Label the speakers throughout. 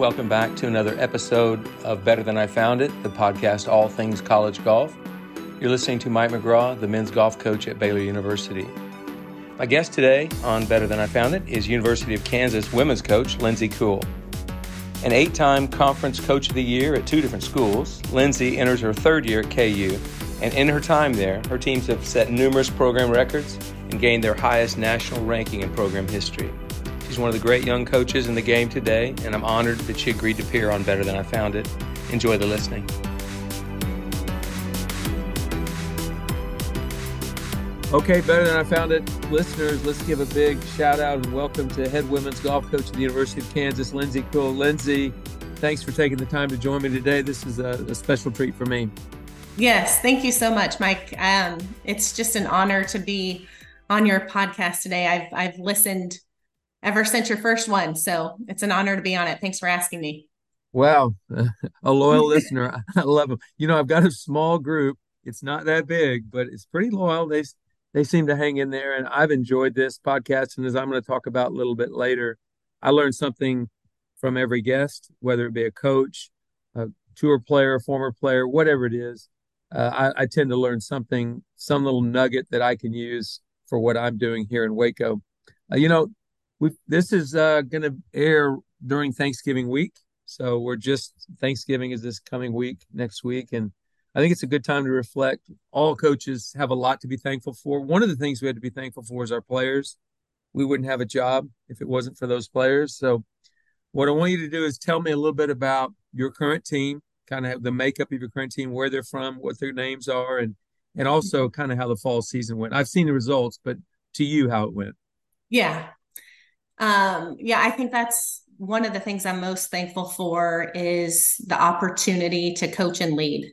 Speaker 1: Welcome back to another episode of Better Than I Found It, the podcast All Things College Golf. You're listening to Mike McGraw, the men's golf coach at Baylor University. My guest today on Better Than I Found It is University of Kansas women's coach Lindsay Kuhle. An eight time conference coach of the year at two different schools, Lindsay enters her third year at KU, and in her time there, her teams have set numerous program records and gained their highest national ranking in program history. She's one of the great young coaches in the game today, and I'm honored that she agreed to appear on Better Than I Found It. Enjoy the listening. Okay, Better Than I Found It listeners, let's give a big shout out and welcome to head women's golf coach at the University of Kansas, Lindsay Kuhle. Lindsay, thanks for taking the time to join me today. This is a, a special treat for me.
Speaker 2: Yes, thank you so much, Mike. Um, it's just an honor to be on your podcast today. I've I've listened ever since your first one. So it's an honor to be on it. Thanks for asking me.
Speaker 1: Wow, a loyal listener. I love them. You know, I've got a small group. It's not that big, but it's pretty loyal. They they seem to hang in there, and I've enjoyed this podcast. And as I'm going to talk about a little bit later, I learned something from every guest, whether it be a coach, a tour player, a former player, whatever it is. Uh, I, I tend to learn something, some little nugget that I can use for what I'm doing here in Waco. Uh, you know, we this is uh, going to air during Thanksgiving week, so we're just Thanksgiving is this coming week next week, and I think it's a good time to reflect. All coaches have a lot to be thankful for. One of the things we had to be thankful for is our players. We wouldn't have a job if it wasn't for those players. So, what I want you to do is tell me a little bit about your current team, kind of the makeup of your current team, where they're from, what their names are, and and also kind of how the fall season went. I've seen the results, but to you, how it went.
Speaker 2: Yeah, um, yeah, I think that's one of the things I'm most thankful for is the opportunity to coach and lead.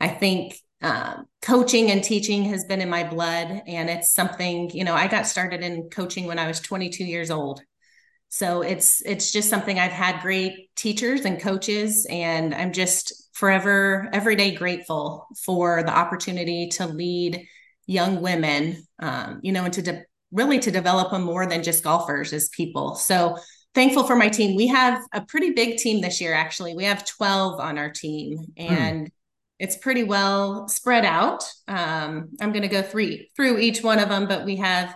Speaker 2: I think um, coaching and teaching has been in my blood, and it's something you know. I got started in coaching when I was 22 years old, so it's it's just something I've had great teachers and coaches, and I'm just forever every day grateful for the opportunity to lead young women, um, you know, and to de- really to develop them more than just golfers as people. So thankful for my team. We have a pretty big team this year, actually. We have 12 on our team hmm. and mm. it's pretty well spread out. Um, I'm going to go three through each one of them, but we have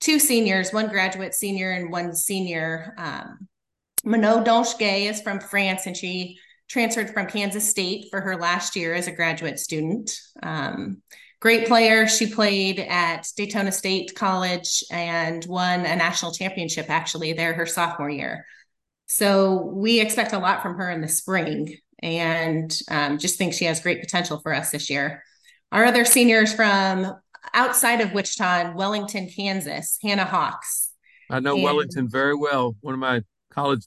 Speaker 2: two seniors, one graduate senior and one senior. Um, Manon Donche is from France and she transferred from Kansas State for her last year as a graduate student. Um, great player. She played at Daytona State College and won a national championship actually there her sophomore year. So we expect a lot from her in the spring and um, just think she has great potential for us this year. Our other seniors from outside of Wichita, in Wellington, Kansas, Hannah Hawks.
Speaker 1: I know and, Wellington very well. One of my college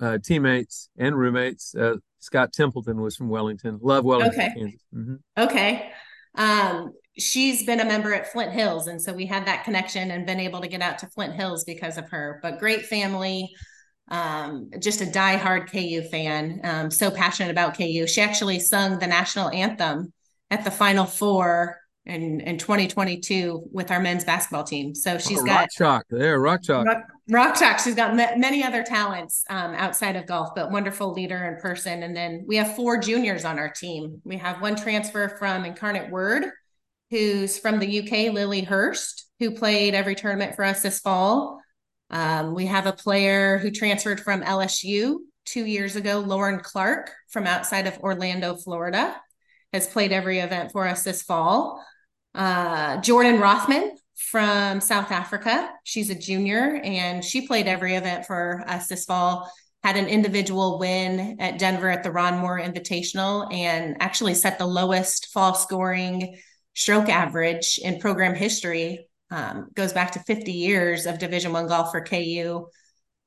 Speaker 1: uh, teammates and roommates, uh, Scott Templeton, was from Wellington. Love Wellington,
Speaker 2: okay.
Speaker 1: Kansas.
Speaker 2: Mm-hmm. Okay. Um, she's been a member at Flint Hills. And so we had that connection and been able to get out to Flint Hills because of her. But great family, um, just a diehard KU fan, um, so passionate about KU. She actually sung the national anthem at the Final Four in in 2022 with our men's basketball team. So she's oh, got
Speaker 1: rock chalk there, rock chalk,
Speaker 2: rock, rock talk. She's got many other talents um, outside of golf, but wonderful leader in person. And then we have four juniors on our team. We have one transfer from Incarnate Word, who's from the UK, Lily Hurst, who played every tournament for us this fall. Um, we have a player who transferred from LSU two years ago, Lauren Clark from outside of Orlando, Florida, has played every event for us this fall. Uh, Jordan Rothman from South Africa. She's a junior and she played every event for us this fall. Had an individual win at Denver at the Ron Moore Invitational and actually set the lowest fall scoring stroke average in program history. Um, goes back to 50 years of Division One golf for KU.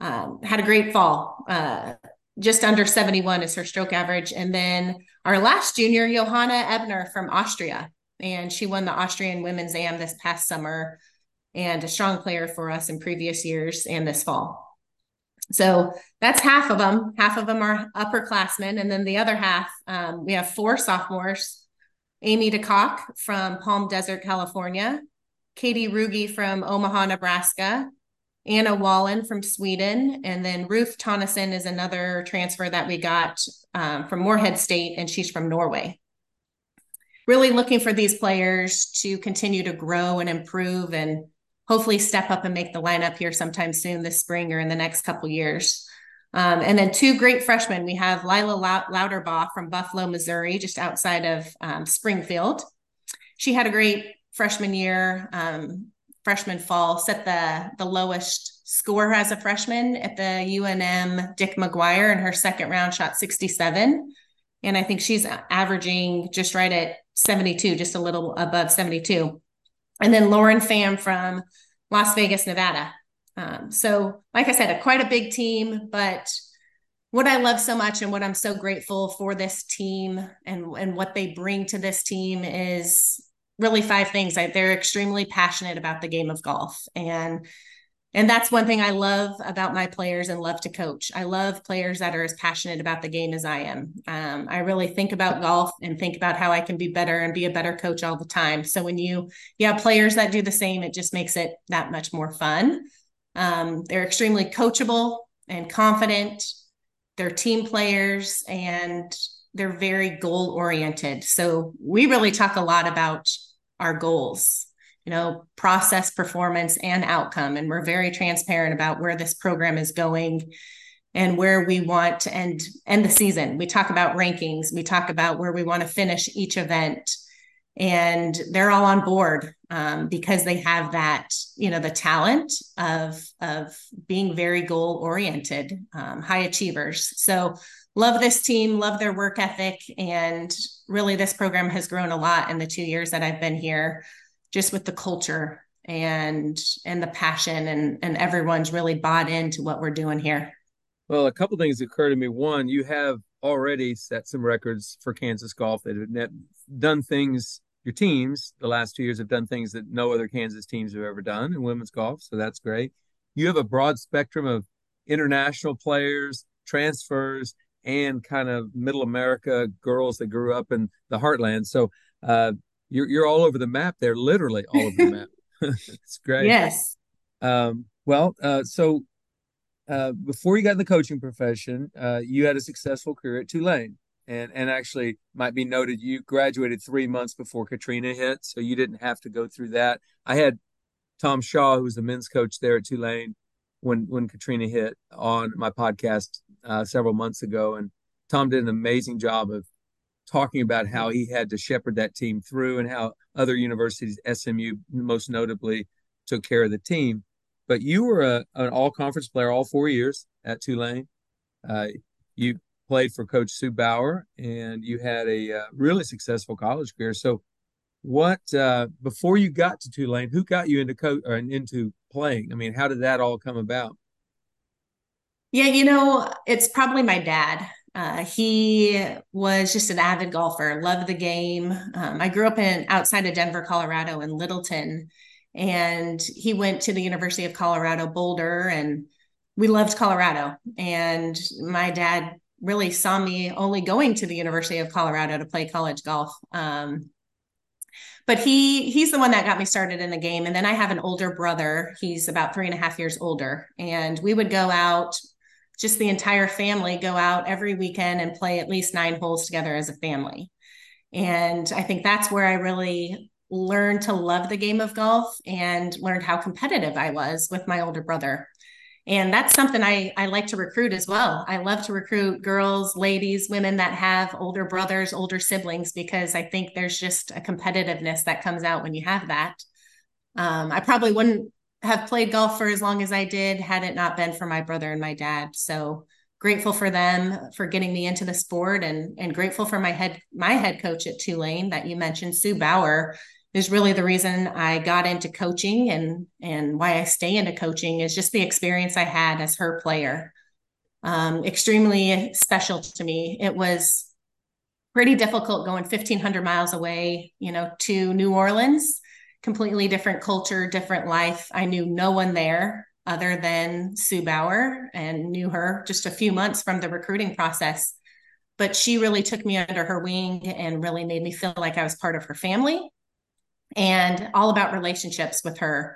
Speaker 2: Um, had a great fall. Uh, just under 71 is her stroke average. And then our last junior, Johanna Ebner from Austria, and she won the Austrian Women's Am this past summer and a strong player for us in previous years and this fall. So that's half of them. Half of them are upperclassmen. And then the other half, um, we have four sophomores Amy DeCock from Palm Desert, California, Katie Ruge from Omaha, Nebraska, Anna Wallen from Sweden, and then Ruth Tonneson is another transfer that we got um, from Morehead State, and she's from Norway. Really looking for these players to continue to grow and improve and hopefully step up and make the lineup here sometime soon this spring or in the next couple years. Um, and then two great freshmen. We have Lila Lauterbaugh from Buffalo, Missouri, just outside of um, Springfield. She had a great freshman year. Um, freshman fall set the the lowest score as a freshman at the UNM Dick McGuire in her second round shot 67 and I think she's averaging just right at 72 just a little above 72 and then Lauren Pham from Las Vegas Nevada. Um, so like I said a, quite a big team but what I love so much and what I'm so grateful for this team and and what they bring to this team is really five things. I, they're extremely passionate about the game of golf, and and that's one thing I love about my players and love to coach. I love players that are as passionate about the game as I am. Um, I really think about golf and think about how I can be better and be a better coach all the time. So when you you have players that do the same, it just makes it that much more fun. Um, they're extremely coachable and confident. They're team players and they're very goal oriented. So we really talk a lot about our goals, you know, process, performance, and outcome. And we're very transparent about where this program is going and where we want to end end the season. We talk about rankings, we talk about where we want to finish each event. And they're all on board um, because they have that, you know, the talent of of being very goal oriented, um, high achievers. So love this team, love their work ethic. And really, this program has grown a lot in the two years that I've been here, just with the culture and and the passion and and everyone's really bought into what we're doing here.
Speaker 1: Well a couple things occur to me. One you have already set some records for kansas golf that have done things your teams the last two years have done things that no other kansas teams have ever done in women's golf so that's great. You have a broad spectrum of international players transfers and kind of middle America girls that grew up in the heartland. So uh, you're you're all over the map there, literally all over the map. it's great.
Speaker 2: Yes.
Speaker 1: Um, well, uh, so uh, before you got in the coaching profession, uh, you had a successful career at Tulane. And, and actually might be noted you graduated three months before Katrina hit, so you didn't have to go through that. I had Tom Shaw, who was the men's coach there at Tulane, when when Katrina hit on my podcast uh, several months ago, and Tom did an amazing job of talking about how he had to shepherd that team through and how other universities, SMU most notably, took care of the team. But you were a, an all conference player all four years at Tulane. Uh, you played for Coach Sue Bauer, and you had a uh, really successful college career. So, what uh, before you got to Tulane, who got you into coach or into playing? I mean, how did that all come about?
Speaker 2: Yeah, you know, it's probably my dad. Uh, he was just an avid golfer, loved the game. Um, I grew up in outside of Denver, Colorado, in Littleton, and he went to the University of Colorado Boulder, and we loved Colorado. And my dad really saw me only going to the University of Colorado to play college golf. Um, but he he's the one that got me started in the game. And then I have an older brother. He's about three and a half years older, and we would go out just the entire family go out every weekend and play at least nine holes together as a family. And I think that's where I really learned to love the game of golf and learned how competitive I was with my older brother. And that's something I, I like to recruit as well. I love to recruit girls, ladies, women that have older brothers, older siblings, because I think there's just a competitiveness that comes out when you have that. Um, I probably wouldn't have played golf for as long as I did had it not been for my brother and my dad. So grateful for them for getting me into the sport and and grateful for my head my head coach at Tulane that you mentioned Sue Bauer is really the reason I got into coaching and and why I stay into coaching is just the experience I had as her player. Um, extremely special to me. It was pretty difficult going 1500 miles away, you know, to New Orleans completely different culture, different life. I knew no one there other than Sue Bauer and knew her just a few months from the recruiting process. But she really took me under her wing and really made me feel like I was part of her family and all about relationships with her.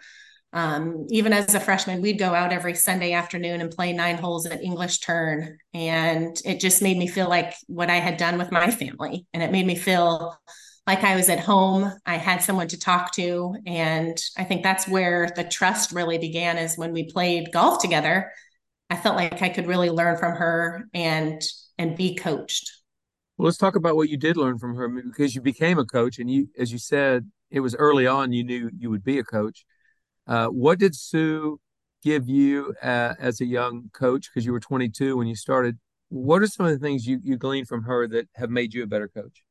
Speaker 2: Um, even as a freshman, we'd go out every Sunday afternoon and play nine holes at English turn. And it just made me feel like what I had done with my family. And it made me feel like I was at home. I had someone to talk to. And I think that's where the trust really began is when we played golf together. I felt like I could really learn from her and and be coached.
Speaker 1: Well, let's talk about what you did learn from her because you became a coach and you as you said, it was early on you knew you would be a coach. Uh, what did Sue give you uh, as a young coach because you were 22 when you started? What are some of the things you you gleaned from her that have made you a better coach?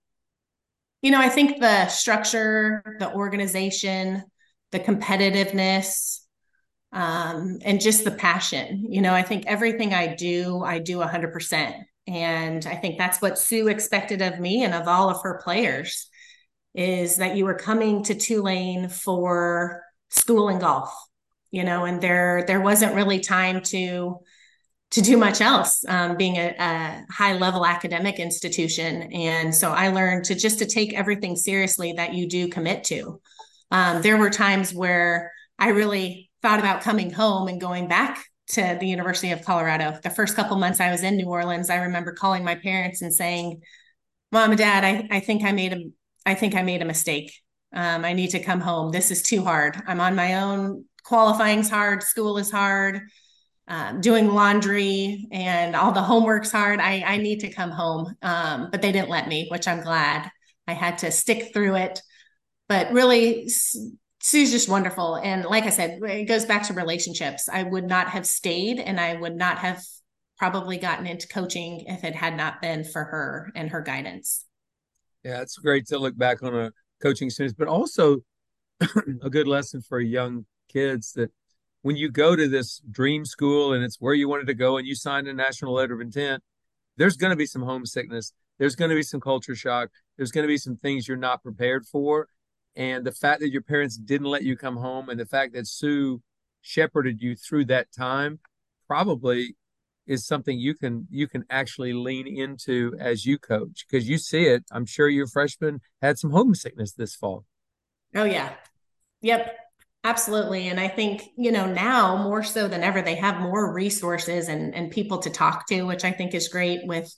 Speaker 2: You know, I think the structure, the organization, the competitiveness, um, and just the passion. You know, I think everything I do, I do 100%. And I think that's what Sue expected of me and of all of her players is that you were coming to Tulane for school and golf, you know, and there there wasn't really time to to do much else um, being a, a, high level academic institution. And so i learned to just to take everything seriously that you do commit to. Um, there were times where i really thought about coming home and going back to the university of colorado. The first couple months i was in new orleans i remember calling my parents and saying mom and dad i, I think i made a i think i made a mistake. Um, i need to come home. This is too hard. I'm on my own. Qualifying's hard. School is hard um, doing laundry and all the homework's hard. I, I need to come home. Um, but they didn't let me, which I'm glad. I had to stick through it. But really, Sue's just wonderful. And like I said, it goes back to relationships. I would not have stayed and I would not have probably gotten into coaching if it had not been for her and her guidance.
Speaker 1: Yeah, it's great to look back on a coaching experience, but also a good lesson for young kids that when you go to this dream school and it's where you wanted to go and you signed a national letter of intent, there's going to be some homesickness. There's going to be some culture shock. There's going to be some things you're not prepared for. And the fact that your parents didn't let you come home and the fact that Sue shepherded you through that time probably is something you can you can actually lean into as you coach because you see it. I'm sure your freshman had some homesickness this fall.
Speaker 2: Oh yeah. Yep. Absolutely. And I think, you know, now more so than ever, they have more resources and, and people to talk to, which I think is great with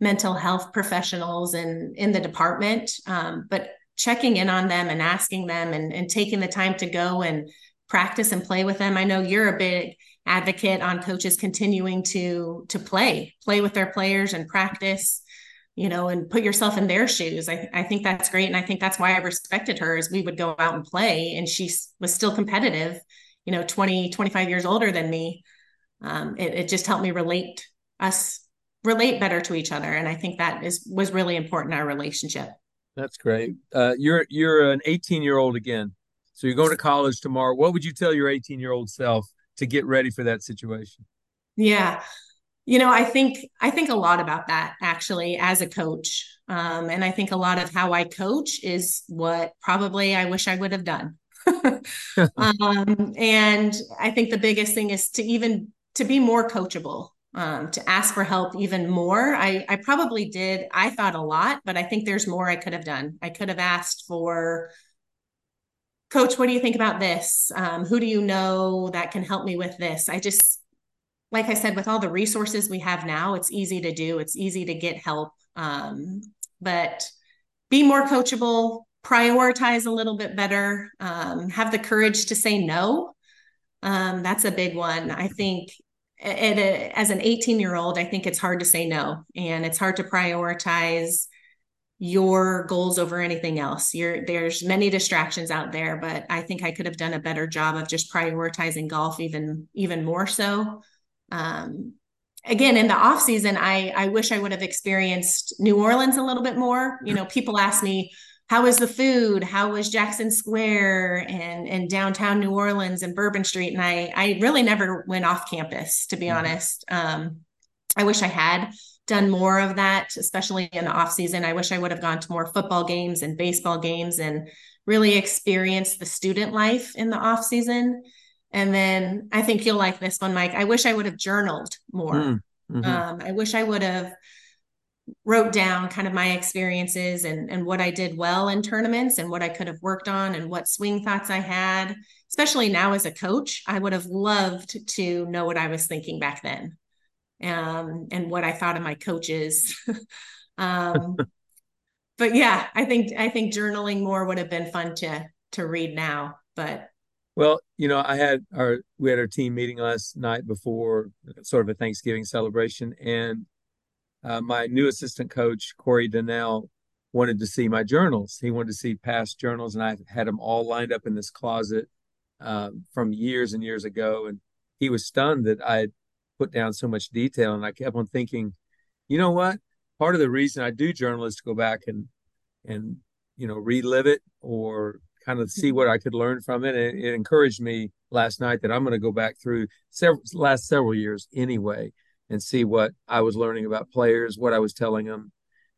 Speaker 2: mental health professionals and in the department. Um, but checking in on them and asking them and, and taking the time to go and practice and play with them. I know you're a big advocate on coaches continuing to to play, play with their players and practice you know, and put yourself in their shoes. I, I think that's great. And I think that's why I respected her is we would go out and play and she was still competitive, you know, 20, 25 years older than me. Um, it, it just helped me relate us relate better to each other. And I think that is, was really important in our relationship.
Speaker 1: That's great. Uh, you're, you're an 18 year old again. So you're going to college tomorrow. What would you tell your 18 year old self to get ready for that situation?
Speaker 2: Yeah you know i think i think a lot about that actually as a coach. Um, and i think a lot of how i coach is what probably i wish i would have done. Um, and i think the biggest thing is to even to be more coachable um, to ask for help even more. I, I probably did i thought a lot but i think there's more i could have done. I could have asked for coach what do you think about this? Um, who do you know that can help me with this? I just like I said, with all the resources we have now, it's easy to do. It's easy to get help. Um, but be more coachable, prioritize a little bit better, um, have the courage to say no. Um, that's a big one. I think it, it, as an 18 year old, I think it's hard to say no and it's hard to prioritize your goals over anything else. You're, there's many distractions out there, but I think I could have done a better job of just prioritizing golf even even more so um, again in the off season i i wish i would have experienced new orleans a little bit more. You know people ask me how was the food? How was jackson square and and downtown new orleans and bourbon street? And i i really never went off campus to be mm-hmm. honest. Um, i wish i had done more of that especially in the off season. I wish i would have gone to more football games and baseball games and really experienced the student life in the off season and then I think you'll like this one, Mike. I wish I would have journaled more. Mm, mm-hmm. Um, I wish I would have wrote down kind of my experiences and, and what I did well in tournaments and what I could have worked on and what swing thoughts I had, especially now as a coach. I would have loved to know what I was thinking back then um, and what I thought of my coaches. um, but yeah, I think I think journaling more would have been fun to to read now. But
Speaker 1: well, you know, I had our we had our team meeting last night before sort of a Thanksgiving celebration, and uh, my new assistant coach Corey Donnell wanted to see my journals. He wanted to see past journals, and I had them all lined up in this closet uh, from years and years ago. And he was stunned that I put down so much detail. And I kept on thinking, you know what? Part of the reason I do journal is to go back and and you know relive it or kind of see what mm-hmm. I could learn from it. And it encouraged me last night that I'm going to go back through several last several years anyway and see what I was learning about players, what I was telling them.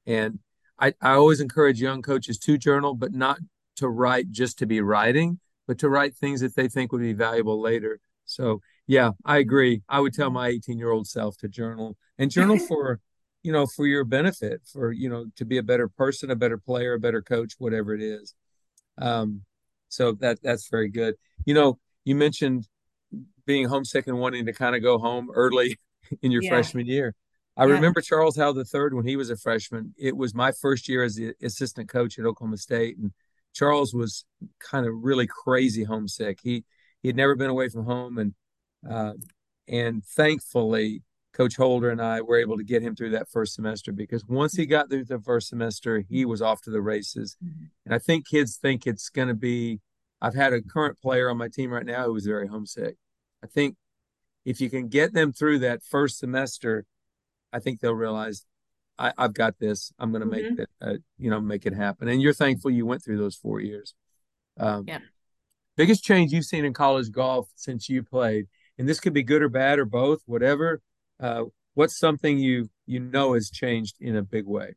Speaker 1: And I, I always encourage young coaches to journal, but not to write just to be writing, but to write things that they think would be valuable later. So yeah, I agree. I would tell my 18 year old self to journal and journal for, you know, for your benefit, for, you know, to be a better person, a better player, a better coach, whatever it is. Um, so that that's very good. You know, you mentioned being homesick and wanting to kind of go home early in your yeah. freshman year. I yeah. remember Charles Howell III when he was a freshman. It was my first year as the assistant coach at Oklahoma State, and Charles was kind of really crazy homesick. He he had never been away from home, and uh, and thankfully, Coach Holder and I were able to get him through that first semester because once he got through the first semester, he was off to the races. Mm-hmm. And I think kids think it's going to be. I've had a current player on my team right now who was very homesick. I think if you can get them through that first semester, I think they'll realize I, have got this. I'm going to mm-hmm. make it, uh, you know, make it happen. And you're thankful you went through those four years. Um, yeah. Biggest change you've seen in college golf since you played, and this could be good or bad or both, whatever. Uh, what's something you you know has changed in a big way?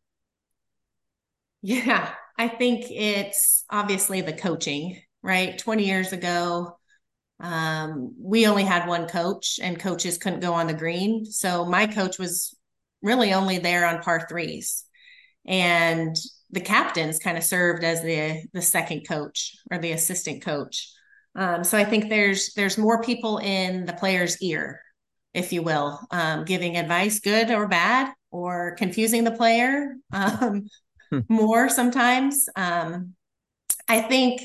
Speaker 2: Yeah, I think it's obviously the coaching. Right, 20 years ago, um, we only had one coach, and coaches couldn't go on the green. So my coach was really only there on par threes, and the captains kind of served as the the second coach or the assistant coach. Um, so I think there's there's more people in the player's ear, if you will, um, giving advice, good or bad, or confusing the player um, hmm. more sometimes. Um, I think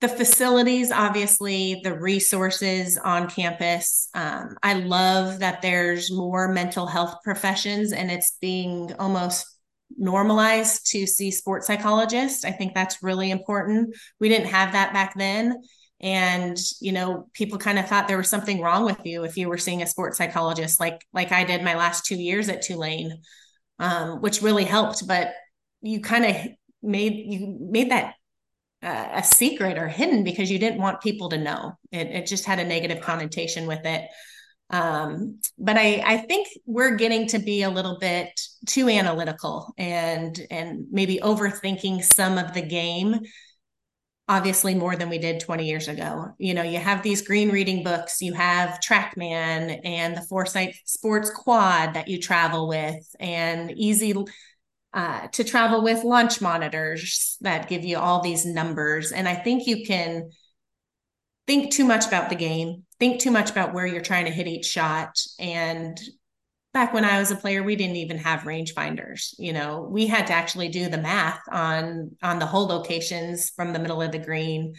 Speaker 2: the facilities, obviously, the resources on campus. Um, I love that there's more mental health professions and it's being almost normalized to see sports psychologists. I think that's really important. We didn't have that back then. And, you know, people kind of thought there was something wrong with you if you were seeing a sports psychologist, like like I did my last two years at Tulane, um, which really helped. But you kind of made you made that uh, a secret or hidden because you didn't want people to know. It, it just had a negative connotation with it. Um, but I, I think we're getting to be a little bit too analytical and and maybe overthinking some of the game obviously more than we did 20 years ago. You know, you have these green reading books, you have Trackman and the Foresight Sports Quad that you travel with, and easy uh, to travel with launch monitors that give you all these numbers. And I think you can think too much about the game, think too much about where you're trying to hit each shot. And back when I was a player, we didn't even have rangefinders. You know, we had to actually do the math on on the hole locations from the middle of the green.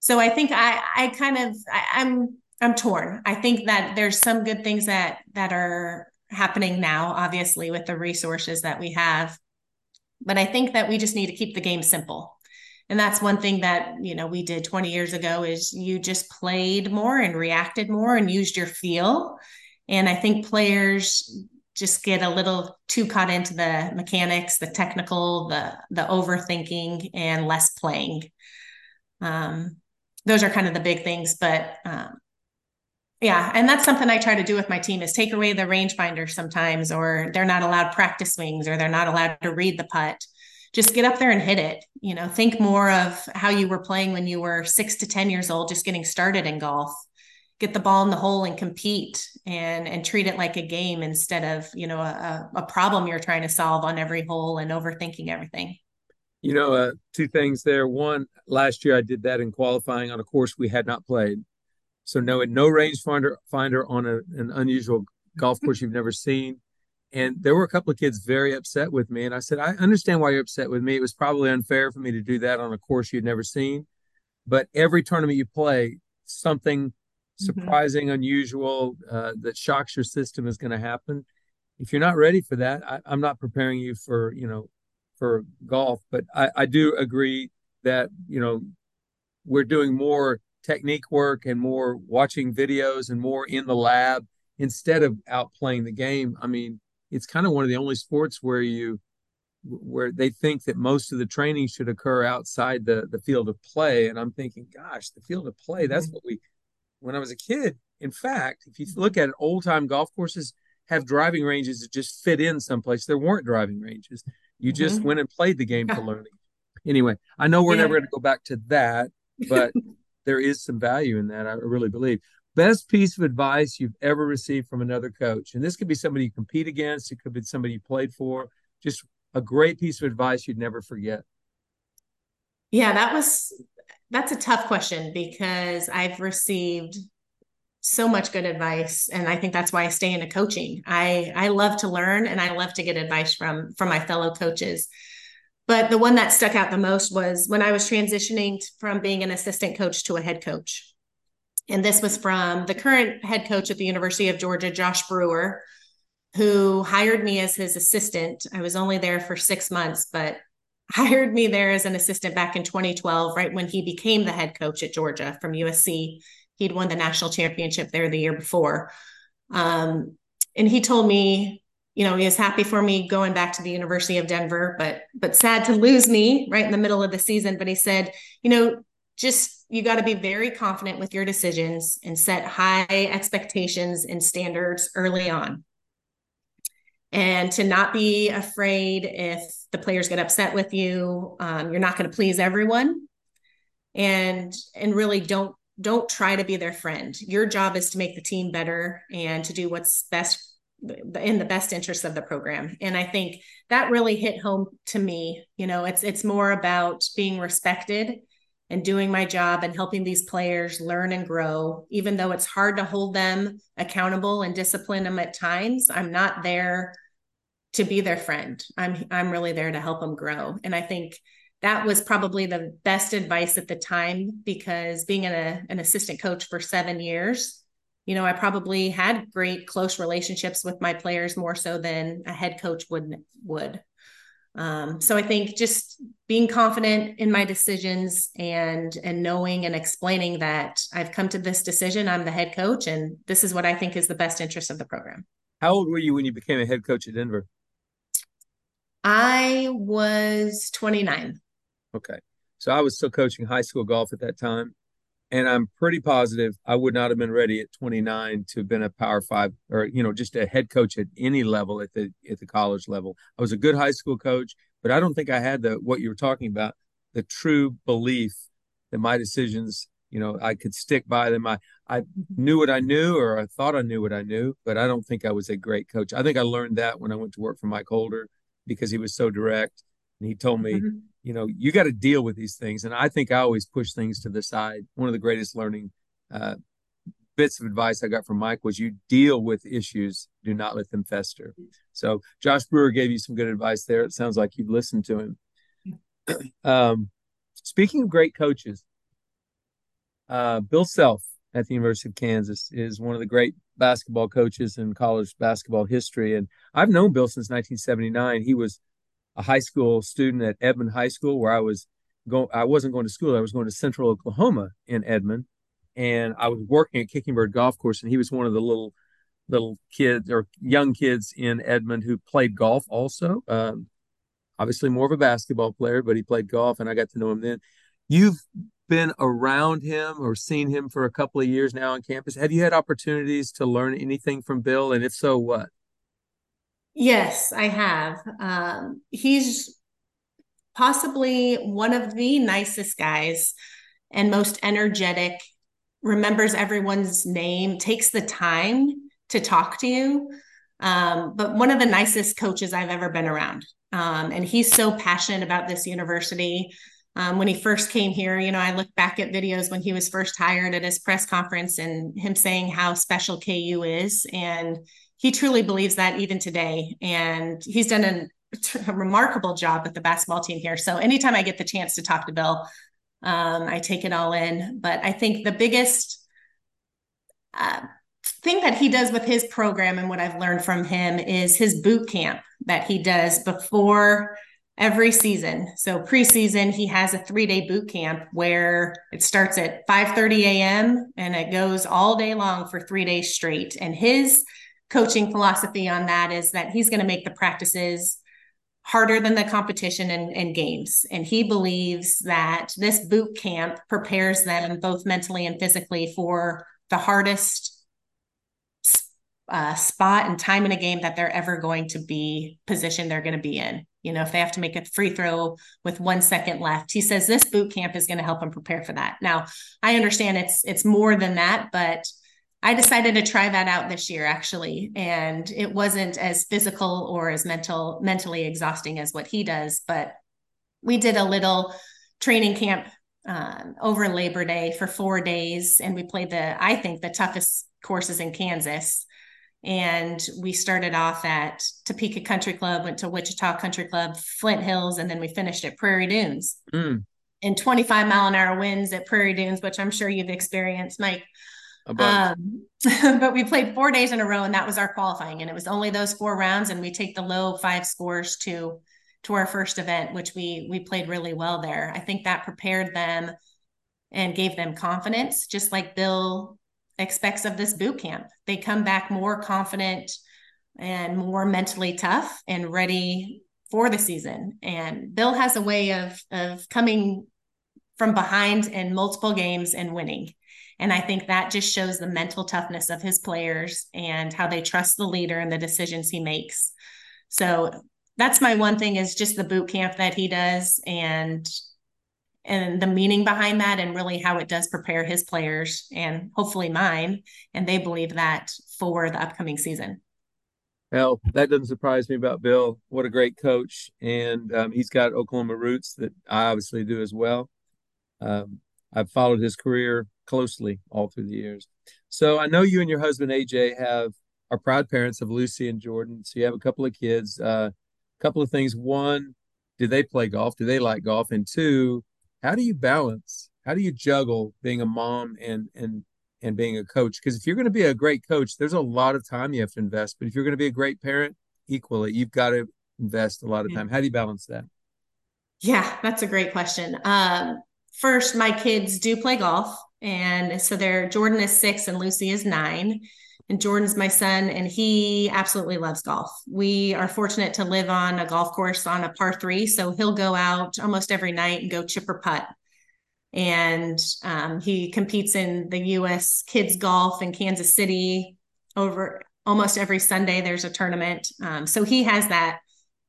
Speaker 2: So I think I I kind of I, I'm I'm torn. I think that there's some good things that that are happening now, obviously, with the resources that we have. But I think that we just need to keep the game simple. And that's one thing that, you know, we did 20 years ago is you just played more and reacted more and used your feel. And I think players just get a little too caught into the mechanics, the technical, the the overthinking and less playing. Um, those are kind of the big things, but um, yeah, and that's something I try to do with my team is take away the rangefinder sometimes, or they're not allowed practice swings, or they're not allowed to read the putt. Just get up there and hit it. You know, think more of how you were playing when you were six to ten years old, just getting started in golf, get the ball in the hole and compete and and treat it like a game instead of you know a, a problem you're trying to solve on every hole and overthinking everything.
Speaker 1: You know uh, two things there. One last year i did that in qualifying on a course we had not played. So no no range finder finder on a, an unusual golf course you've never seen. And there were a couple of kids very upset with me and i said i understand why you're upset with me. It was probably unfair for me to do that on a course you'd never seen. But every tournament you play something. Surprising, mm-hmm. unusual, uh, that shocks your system is going to happen. If you're not ready for that, I, am not preparing you for you know for golf. But I, I do agree that you know we're doing more technique work and more watching videos and more in the lab instead of out playing the game. I mean, it's kind of one of the only sports where you where they think that most of the training should occur outside the the field of play and i'm thinking gosh the field of play that's mm-hmm. what we when I was a kid. In fact, if you look at it, old time golf courses have driving ranges that just fit in someplace. There weren't driving ranges. You just mm-hmm. went and played the game for learning. Anyway, I know we're yeah. never going to go back to that, but there is some value in that. I really believe. Best piece of advice you've ever received from another coach, and this could be somebody you compete against. It could be somebody you played for. Just a great piece of advice you'd never forget.
Speaker 2: Yeah, that was that's a tough question because I've received so much good advice and I think that's why I stay into coaching. I I love to learn and I love to get advice from from my fellow coaches. But the one that stuck out the most was when I was transitioning from being an assistant coach to a head coach. And this was from the current head coach at the University of Georgia, Josh Brewer, who hired me as his assistant. I was only there for 6 months, but hired me there as an assistant back in 2012, right when he became the head coach at Georgia from USC. He'd won the national championship there the year before. Um, and he told me, you know, he was happy for me going back to the University of Denver, but but sad to lose me right in the middle of the season. But he said, you know, just you got to be very confident with your decisions and set high expectations and standards early on and to not be afraid if the players get upset with you um, you're not going to please everyone. And and really don't don't try to be their friend. Your job is to make the team better and to do what's best in the best interest of the program. And i think that really hit home to me you know it's it's more about being respected and doing my job and helping these players learn and grow. Even though it's hard to hold them accountable and discipline them at times i'm not there to be their friend. I'm i'm really there to help them grow. And i think that was probably the best advice at the time because being an, an assistant coach for seven years you know i probably had great close relationships with my players more so than a head coach would would um, so I think just being confident in my decisions and and knowing and explaining that I've come to this decision, I'm the head coach, and this is what I think is the best interest of the program.
Speaker 1: How old were you when you became a head coach at Denver?
Speaker 2: I was 29.
Speaker 1: Okay. So I was still coaching high school golf at that time. And I'm pretty positive I would not have been ready at 29 to have been a power five or, you know, just a head coach at any level at the at the college level. I was a good high school coach, but I don't think I had the what you were talking about, the true belief that my decisions, you know, I could stick by them. I I knew what I knew or I thought I knew what I knew, but I don't think I was a great coach. I think I learned that when I went to work for Mike Holder because he was so direct and he told me mm-hmm. You know you got to deal with these things. And i think i always push things to the side. One of the greatest learning uh, bits of advice i got from mike was you deal with issues do not let them fester. So josh brewer gave you some good advice there. It sounds like you've listened to him. Um, speaking of great coaches uh, bill self at the university of kansas is one of the great basketball coaches in college basketball history. And i've known bill since 1979 he was a high school student at Edmond High School where I was going I wasn't going to school. I was going to Central Oklahoma in Edmond and I was working at Kicking Bird Golf Course and he was one of the little little kids or young kids in Edmond who played golf also. Um, obviously more of a basketball player, but he played golf and I got to know him then. You've been around him or seen him for a couple of years now on campus. Have you had opportunities to learn anything from Bill? And if so, what?
Speaker 2: Yes, I have. Um, he's possibly one of the nicest guys and most energetic, remembers everyone's name, takes the time to talk to you. Um, but one of the nicest coaches I've ever been around. Um, and he's so passionate about this university. Um, when he first came here, you know, I look back at videos when he was first hired at his press conference and him saying how special KU is. And he truly believes that even today. And he's done an, a remarkable job with the basketball team here. So anytime I get the chance to talk to Bill, um, I take it all in. But I think the biggest uh, thing that he does with his program and what I've learned from him is his boot camp that he does before every season. So preseason, he has a three-day boot camp where it starts at 5:30 a.m. and it goes all day long for three days straight. And his coaching philosophy on that is that he's going to make the practices harder than the competition and, and games. And he believes that this boot camp prepares them both mentally and physically for the hardest uh, spot and time in a game that they're ever going to be positioned they're going to be in. You know, if they have to make a free throw with one second left, he says this boot camp is going to help them prepare for that. Now, I understand it's it's more than that, but I decided to try that out this year actually, and it wasn't as physical or as mental mentally exhausting as what he does. But we did a little training camp um, over Labor Day for four days, and we played the I think the toughest courses in Kansas. And we started off at Topeka Country Club, went to Wichita Country Club, Flint Hills, and then we finished at Prairie Dunes. Mm. And 25 mile an hour winds at Prairie Dunes, which I'm sure you've experienced, Mike. Um, but we played four days in a row, and that was our qualifying. And it was only those four rounds, and we take the low five scores to to our first event, which we we played really well there. I think that prepared them and gave them confidence, just like Bill expects of this boot camp. They come back more confident and more mentally tough and ready for the season. And Bill has a way of of coming from behind in multiple games and winning. And I think that just shows the mental toughness of his players and how they trust the leader and the decisions he makes. So that's my one thing is just the boot camp that he does and and the meaning behind that and really how it does prepare his players and hopefully mine. And they believe that for the upcoming season.
Speaker 1: Well that doesn't surprise me about bill. What a great coach. And um, he's got oklahoma roots that i obviously do as well. Um, i've followed his career closely all through the years. So I know you and your husband AJ have are proud parents of Lucy and Jordan. So you have a couple of kids. A uh, couple of things. One, do they play golf? Do they like golf? And two, how do you balance? How do you juggle being a mom and and and being a coach? Because if you're going to be a great coach, there's a lot of time you have to invest. But if you're going to be a great parent, equally, you've got to invest a lot of time. How do you balance that?
Speaker 2: Yeah, that's a great question. Um, first, my kids do play golf. And so they're Jordan is six and Lucy is nine. And Jordan's my son, and he absolutely loves golf. We are fortunate to live on a golf course on a par three. So he'll go out almost every night and go chipper putt. And um, he competes in the US kids golf in Kansas City over almost every Sunday. There's a tournament. Um, so he has that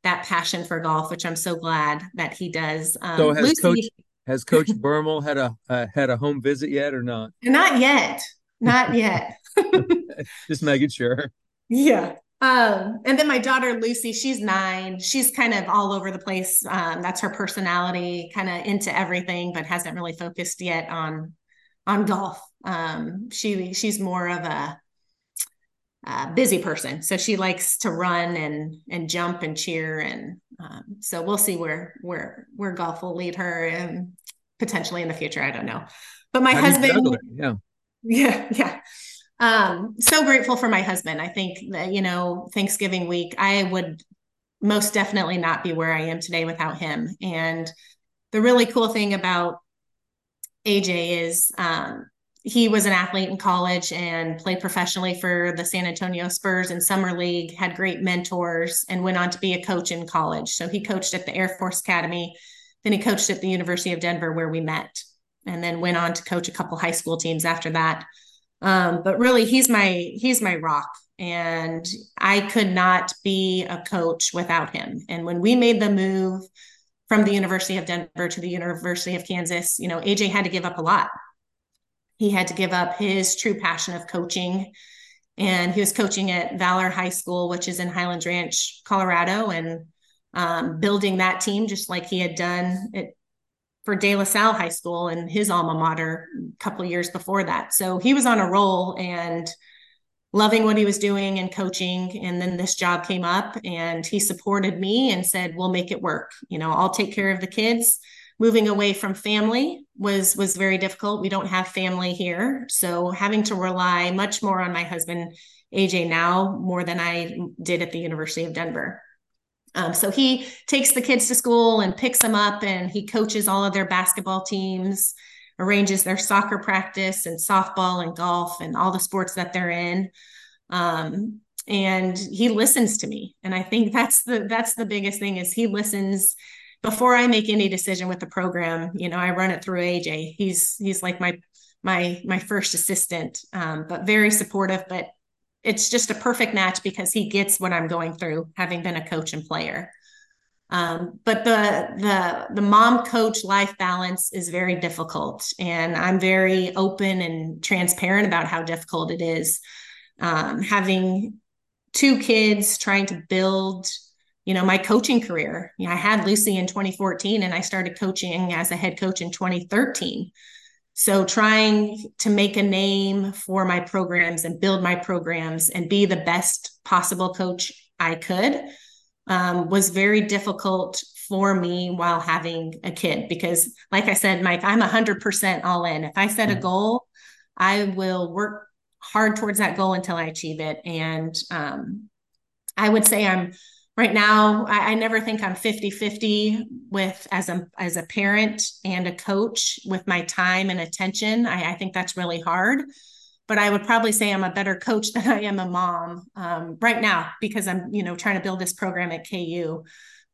Speaker 2: that passion for golf, which I'm so glad that he does. Um,
Speaker 1: so has Lucy, Coach has Coach Bermel had a uh, had a home visit yet or not?
Speaker 2: Not yet. Not yet.
Speaker 1: Just making sure.
Speaker 2: Yeah. Um, and then my daughter Lucy, she's nine. She's kind of all over the place. Um, that's her personality, kind of into everything, but hasn't really focused yet on on golf. Um, she she's more of a, a, busy person, so she likes to run and and jump and cheer, and um, so we'll see where where where golf will lead her, and potentially in the future. I don't know. But my How husband,
Speaker 1: yeah,
Speaker 2: yeah, yeah. Um, so grateful for my husband. I think that, you know, Thanksgiving week, I would most definitely not be where I am today without him. And the really cool thing about AJ is um, he was an athlete in college and played professionally for the San Antonio Spurs in summer league, had great mentors, and went on to be a coach in college. So he coached at the Air Force Academy then he coached at the University of Denver where we met, and then went on to coach a couple high school teams after that. Um, but really, he's my he's my rock, and I could not be a coach without him. And when we made the move from the University of Denver to the University of Kansas, you know, AJ had to give up a lot. He had to give up his true passion of coaching. And he was coaching at Valor High School, which is in Highlands Ranch, Colorado, and um, building that team just like he had done for De La Salle High School and his alma mater a couple years before that. So he was on a roll and loving what he was doing and coaching. And then this job came up and he supported me and said, We'll make it work. You know, I'll take care of the kids moving away from family was was very difficult. We don't have family here. So having to rely much more on my husband aj now more than i did at the university of denver. Um, so he takes the kids to school and picks them up and he coaches all of their basketball teams arranges their soccer practice and softball and golf and all the sports that they're in. Um, and he listens to me. And i think that's the that's the biggest thing is he listens before I make any decision with the program, you know, I run it through AJ. He's he's like my my my first assistant, um, but very supportive. But it's just a perfect match because he gets what I'm going through, having been a coach and player. Um, but the the the mom coach life balance is very difficult, and I'm very open and transparent about how difficult it is. Um, having two kids, trying to build you know my coaching career. You know, i had lucy in 2014 and i started coaching as a head coach in 2013 so trying to make a name for my programs and build my programs and be the best possible coach i could um, was very difficult for me while having a kid because like i said mike i'm 100% all in. If i set a mm-hmm. goal i will work hard towards that goal until i achieve it. And um, i would say i'm right now I, I, never think i'm 50 50 with as a as a parent and a coach with my time and attention. I, I, think that's really hard but i would probably say i'm a better coach than i am a mom um, right now because i'm you know trying to build this program at ku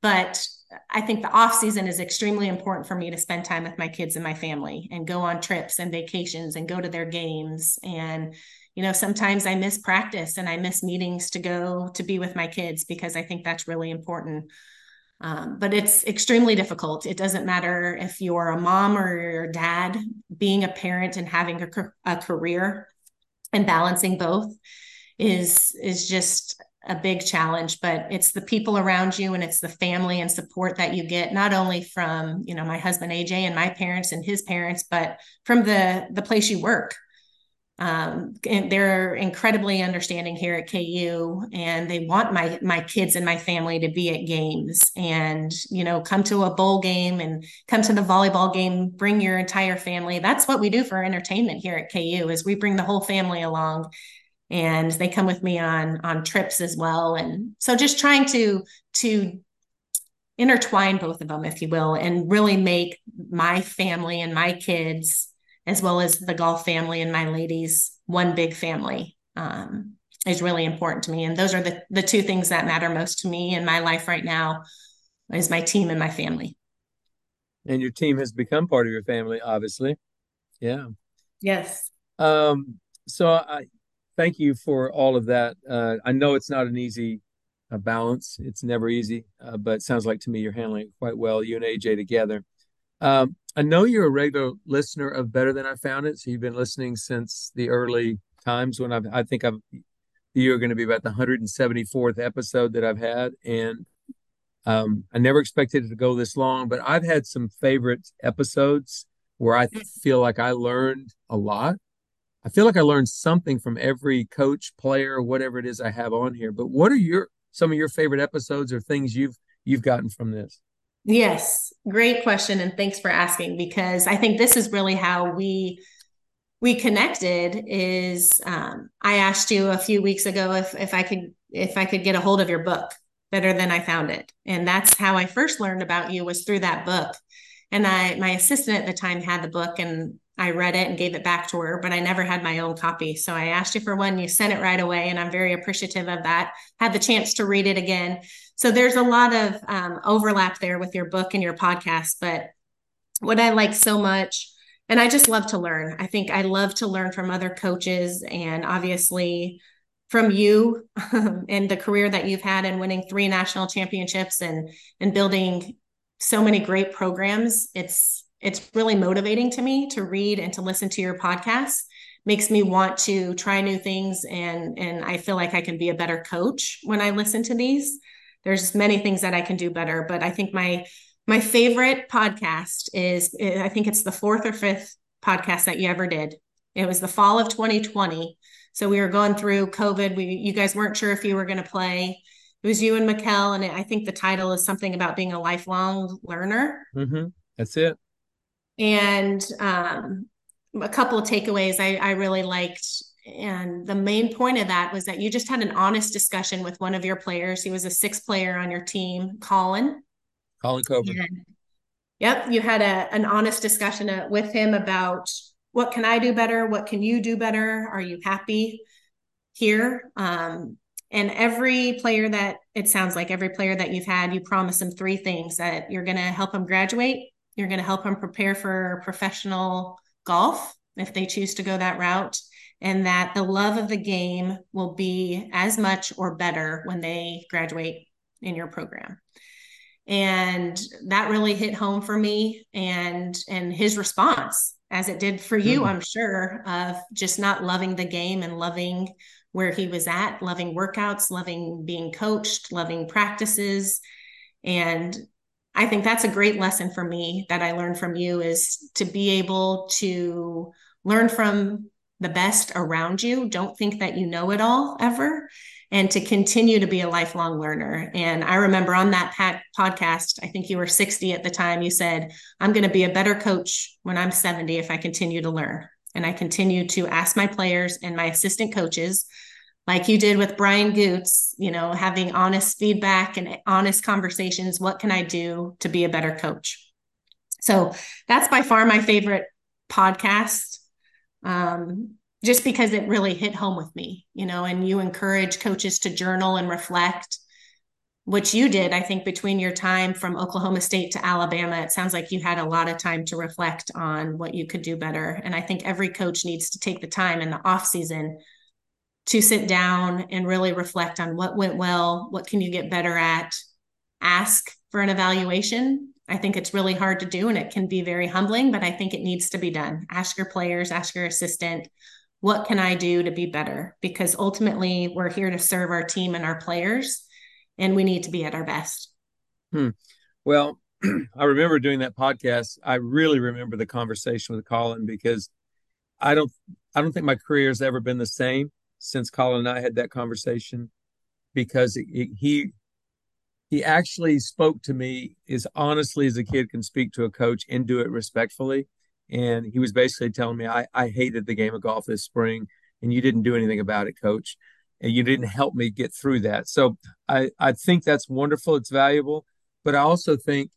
Speaker 2: but i think the off season is extremely important for me to spend time with my kids and my family and go on trips and vacations and go to their games and you know sometimes i miss practice and i miss meetings to go to be with my kids because i think that's really important. Um, but it's extremely difficult. It doesn't matter if you're a mom or your dad being a parent and having a, a career and balancing both is is just a big challenge but it's the people around you and it's the family and support that you get not only from you know my husband aj and my parents and his parents but from the the place you work um, and they're incredibly understanding here at KU, and they want my my kids and my family to be at games, and you know, come to a bowl game and come to the volleyball game. Bring your entire family. That's what we do for entertainment here at KU. Is we bring the whole family along, and they come with me on on trips as well. And so, just trying to to intertwine both of them, if you will, and really make my family and my kids as well as the golf family and my ladies, one big family, um, is really important to me. And those are the, the two things that matter most to me in my life right now is my team and my family.
Speaker 1: And your team has become part of your family, obviously. Yeah.
Speaker 2: Yes.
Speaker 1: Um, so I thank you for all of that. Uh, I know it's not an easy uh, balance. It's never easy, uh, but sounds like to me you're handling it quite well, you and AJ together. Um, I know you're a regular listener of Better Than I Found It. So you've been listening since the early times when I've, I think I've, you're going to be about the 174th episode that I've had. And um, I never expected it to go this long, but I've had some favorite episodes where I feel like I learned a lot. I feel like I learned something from every coach, player, whatever it is I have on here. But what are your some of your favorite episodes or things you've you've gotten from this?
Speaker 2: Yes, great question, and thanks for asking because I think this is really how we we connected. Is um, I asked you a few weeks ago if if I could if I could get a hold of your book better than I found it, and that's how I first learned about you was through that book. And I my assistant at the time had the book, and I read it and gave it back to her, but I never had my own copy. So I asked you for one, you sent it right away, and I'm very appreciative of that. Had the chance to read it again. So there's a lot of um, overlap there with your book and your podcast. But what I like so much, and I just love to learn. I think I love to learn from other coaches and obviously from you and the career that you've had in winning three national championships and and building so many great programs. It's it's really motivating to me to read and to listen to your podcast makes me want to try new things and and I feel like I can be a better coach when I listen to these. There's many things that I can do better, but I think my my favorite podcast is I think it's the fourth or fifth podcast that you ever did. It was the fall of 2020. So we were going through COVID. We you guys weren't sure if you were going to play. It was you and Mikkel, and I think the title is something about being a lifelong learner.
Speaker 1: Mm-hmm. That's it.
Speaker 2: And um, a couple of takeaways I, I really liked. And the main point of that was that you just had an honest discussion with one of your players. He was a sixth player on your team, Colin.
Speaker 1: Colin Coburn.
Speaker 2: yep. You had a, an honest discussion uh, with him about what can I do better? What can you do better? Are you happy here? Um, and every player that it sounds like every player that you've had, you promise them three things that you're going to help them graduate, you're going to help them prepare for professional golf if they choose to go that route, and that the love of the game will be as much or better when they graduate in your program and that really hit home for me and and his response as it did for you mm. i'm sure of just not loving the game and loving where he was at loving workouts loving being coached loving practices and I think that's a great lesson for me that I learned from you is to be able to learn from the best around you. Don't think that you know it all ever and to continue to be a lifelong learner. And I remember on that podcast, I think you were 60 at the time, you said, I'm going to be a better coach when I'm 70 if I continue to learn. And I continue to ask my players and my assistant coaches like you did with Brian Goots, you know, having honest feedback and honest conversations. What can I do to be a better coach? So that's by far my favorite podcast, um, just because it really hit home with me, you know, and you encourage coaches to journal and reflect, which you did, I think, between your time from Oklahoma State to Alabama. It sounds like you had a lot of time to reflect on what you could do better. And I think every coach needs to take the time in the off season to sit down and really reflect on what went well, what can you get better at, ask for an evaluation. I think it's really hard to do and it can be very humbling, but I think it needs to be done. Ask your players, ask your assistant, what can I do to be better? Because ultimately, we're here to serve our team and our players, and we need to be at our best.
Speaker 1: Hmm. Well, I remember doing that podcast. I really remember the conversation with Colin because I don't I don't think my career has ever been the same since Colin and I had that conversation because it, it, he he actually spoke to me as honestly as a kid can speak to a coach and do it respectfully. And he was basically telling me, I, I hated the game of golf this spring and you didn't do anything about it, coach. And you didn't help me get through that. So I, I think that's wonderful. It's valuable. But I also think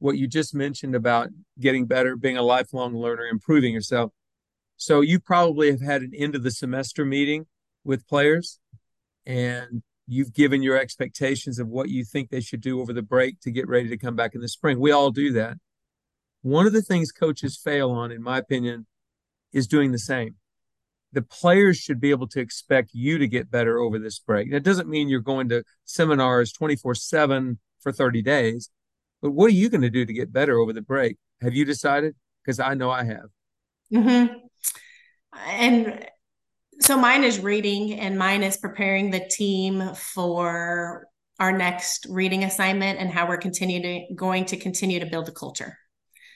Speaker 1: what you just mentioned about getting better, being a lifelong learner, improving yourself. So you probably have had an end of the semester meeting with players and you've given your expectations of what you think they should do over the break to get ready to come back in the spring. We all do that. One of the things coaches fail on, in my opinion, is doing the same. The players should be able to expect you to get better over this break. That doesn't mean you're going to seminars 24 7 for 30 days, but what are you going to do to get better over the break? Have you decided? Because I know I have.
Speaker 2: Mm-hmm. And so mine is reading and mine is preparing the team for our next reading assignment and how we're continuing going to continue to build a culture.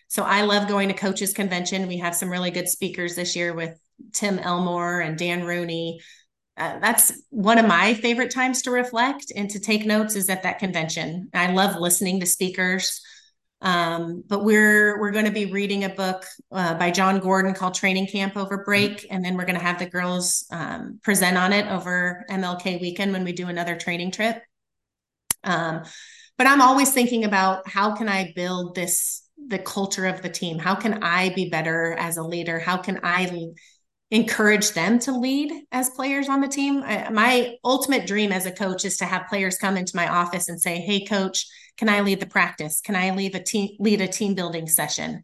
Speaker 2: So I love going to coaches convention. We have some really good speakers this year with Tim Elmore and Dan Rooney. Uh, that's one of my favorite times to reflect and to take notes is at that convention. I love listening to speakers. Um, but we're we're going to be reading a book uh, by Jon Gordon called Training Camp over break, and then we're going to have the girls um, present on it over MLK weekend when we do another training trip. Um, but I'm always thinking about how can I build this the culture of the team? How can I be better as a leader? How can I encourage them to lead as players on the team? I, my ultimate dream as a coach is to have players come into my office and say, "Hey, coach." Can I lead the practice? Can I lead a team lead a team building session?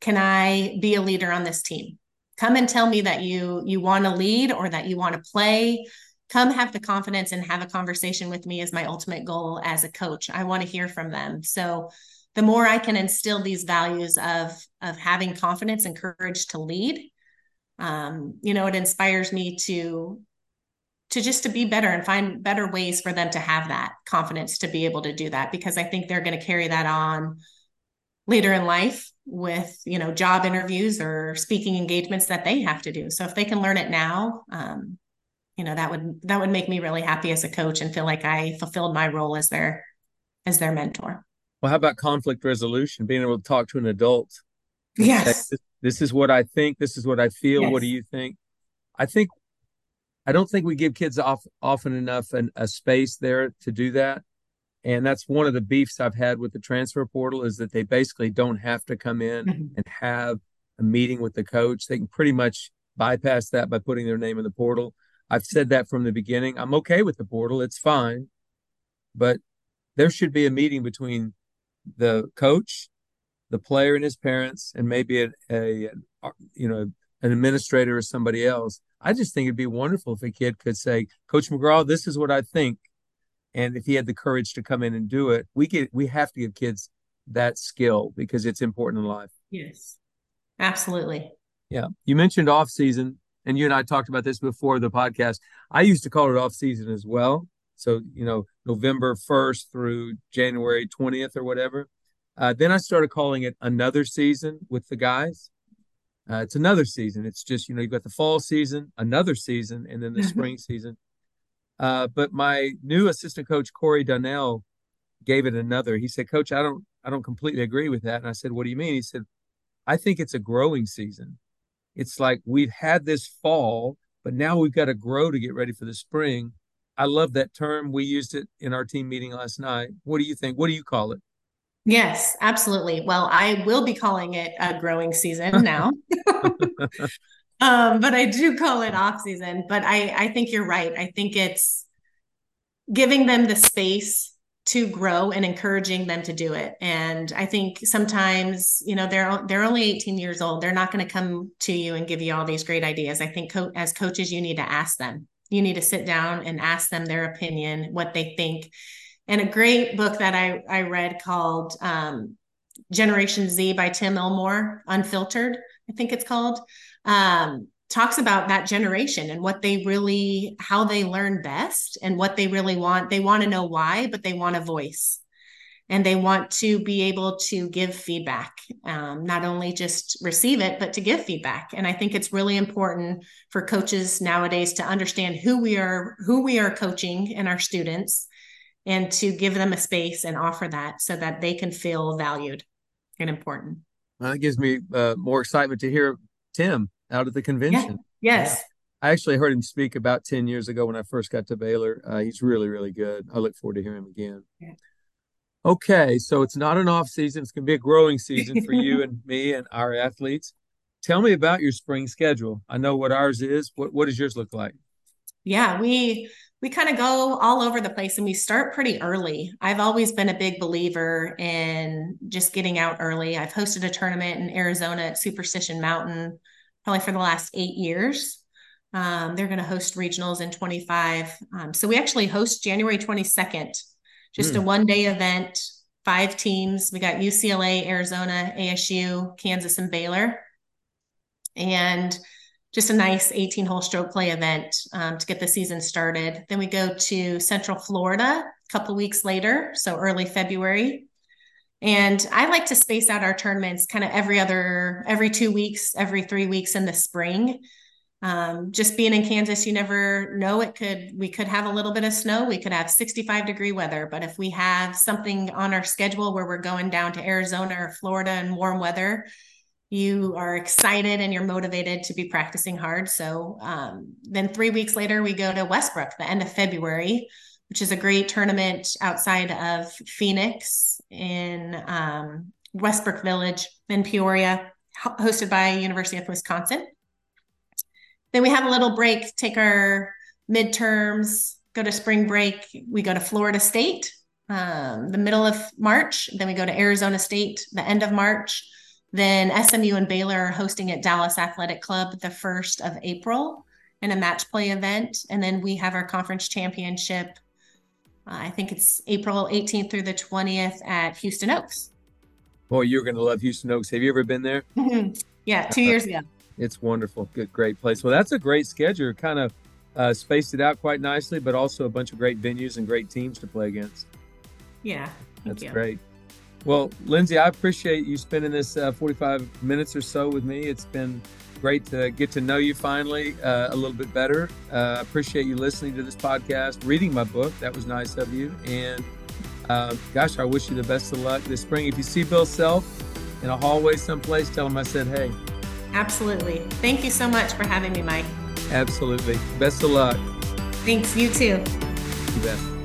Speaker 2: Can I be a leader on this team? Come and tell me that you you want to lead or that you want to play. Come have the confidence and have a conversation with me is my ultimate goal as a coach. I want to hear from them. So the more I can instill these values of of having confidence and courage to lead, um, you know, it inspires me to to just to be better and find better ways for them to have that confidence to be able to do that because I think they're going to carry that on later in life with you know job interviews or speaking engagements that they have to do. So if they can learn it now um, you know that would that would make me really happy as a coach and feel like i fulfilled my role as their as their mentor.
Speaker 1: Well how about conflict resolution being able to talk to an adult?
Speaker 2: Yes
Speaker 1: this, is what i think this is what i feel yes. what do you think i think i don't think we give kids off, often enough an, a space there to do that and that's one of the beefs i've had with the transfer portal is that they basically don't have to come in mm-hmm. and have a meeting with the coach they can pretty much bypass that by putting their name in the portal I've said that from the beginning. I'm okay with the portal. It's fine. But there should be a meeting between the coach, the player and his parents, and maybe a, a, you know an administrator or somebody else. I just think it'd be wonderful if a kid could say, "Coach McGraw, this is what I think," and if he had the courage to come in and do it, we get we have to give kids that skill because it's important in life.
Speaker 2: Yes, absolutely.
Speaker 1: Yeah, you mentioned off season and you and I talked about this before the podcast. I used to call it off season as well. So, you know, November 1st through January 20th or whatever. Uh, then I started calling it another season with the guys. Uh, it's another season. It's just, you know, you've got the fall season, another season, and then the spring season. Uh, but my new assistant coach, Corey Donnell, gave it another. He said, Coach, I don't I don't completely agree with that. And I said, What do you mean? He said, I think it's a growing season it's like we've had this fall, but now we've got to grow to get ready for the spring. I love that term. We used it in our team meeting last night. What do you think? What do you call it?
Speaker 2: Yes, absolutely. Well, I will be calling it a growing season now. um, but I do call it off season. But I, I think you're right. I think it's giving them the space to grow and encouraging them to do it. And I think sometimes, you know, they're they're only 18 years old. They're not going to come to you and give you all these great ideas. I think co- as coaches, you need to ask them. You need to sit down and ask them their opinion, what they think. And a great book that I I read called um, Generation Z by Tim Elmore, Unfiltered, I think it's called. Um, talks about that generation and what they really how they learn best and what they really want they want to know why but they want a voice and they want to be able to give feedback um, not only just receive it but to give feedback and i think it's really important for coaches nowadays to understand who we are who we are coaching and our students and to give them a space and offer that so that they can feel valued and important
Speaker 1: well, that gives me uh, more excitement to hear tim out at the convention.
Speaker 2: Yeah. Yes.
Speaker 1: Yeah. I actually heard him speak about 10 years ago when I first got to Baylor. Uh, he's really, really good. I look forward to hearing him again. Yeah. Okay, so it's not an off season. It's going to be a growing season for you and me and our athletes. Tell me about your spring schedule. I know what ours is. What what does yours look like?
Speaker 2: Yeah, we we kind of go all over the place and we start pretty early. I've always been a big believer in just getting out early. I've hosted a tournament in Arizona at Superstition Mountain probably for the last eight years. Um, they're going to host regionals in 25. Um, so we actually host January 22nd, just mm. a hmm. one day event, five teams. We got UCLA, Arizona, ASU, Kansas, and Baylor. And just a nice 18 hole stroke play event um, to get the season started. Then we go to Central Florida a couple weeks later, so early February. And I like to space out our tournaments kind of every other, every two weeks, every three weeks in the spring. Um, just being in Kansas, you never know. It could, we could have a little bit of snow. We could have 65 degree weather. But if we have something on our schedule where we're going down to Arizona or Florida in warm weather, you are excited and you're motivated to be practicing hard. So um, then three weeks later, we go to Westbrook, the end of February, which is a great tournament outside of Phoenix in um, Westbrook Village in Peoria, hosted by University of Wisconsin. Then we have a little break, take our midterms, go to spring break. We go to Florida State um, the middle of March. Then we go to Arizona State the end of March. Then SMU and Baylor are hosting at Dallas Athletic Club the 1st of April in a match play event. And then we have our conference championship uh, I think it's April 18th through the 20th at Houston Oaks.
Speaker 1: Boy, you're going to love Houston Oaks. Have you ever been there?
Speaker 2: yeah, two years ago.
Speaker 1: It's wonderful. Good, great place. Well, that's a great schedule. Kind of uh, spaced it out quite nicely, but also a bunch of great venues and great teams to play against.
Speaker 2: Yeah,
Speaker 1: that's you. great. Well, Lindsay, I appreciate you spending this uh, 45 minutes or so with me. It's been great to get to know you finally uh, a little bit better. I uh, appreciate you listening to this podcast, reading my book. That was nice of you. And uh, gosh, I wish you the best of luck this spring. If you see Bill Self in a hallway someplace, tell him I said hey.
Speaker 2: Absolutely. Thank you so much for having me, Mike.
Speaker 1: Absolutely. Best of luck.
Speaker 2: Thanks. You too.
Speaker 1: You bet.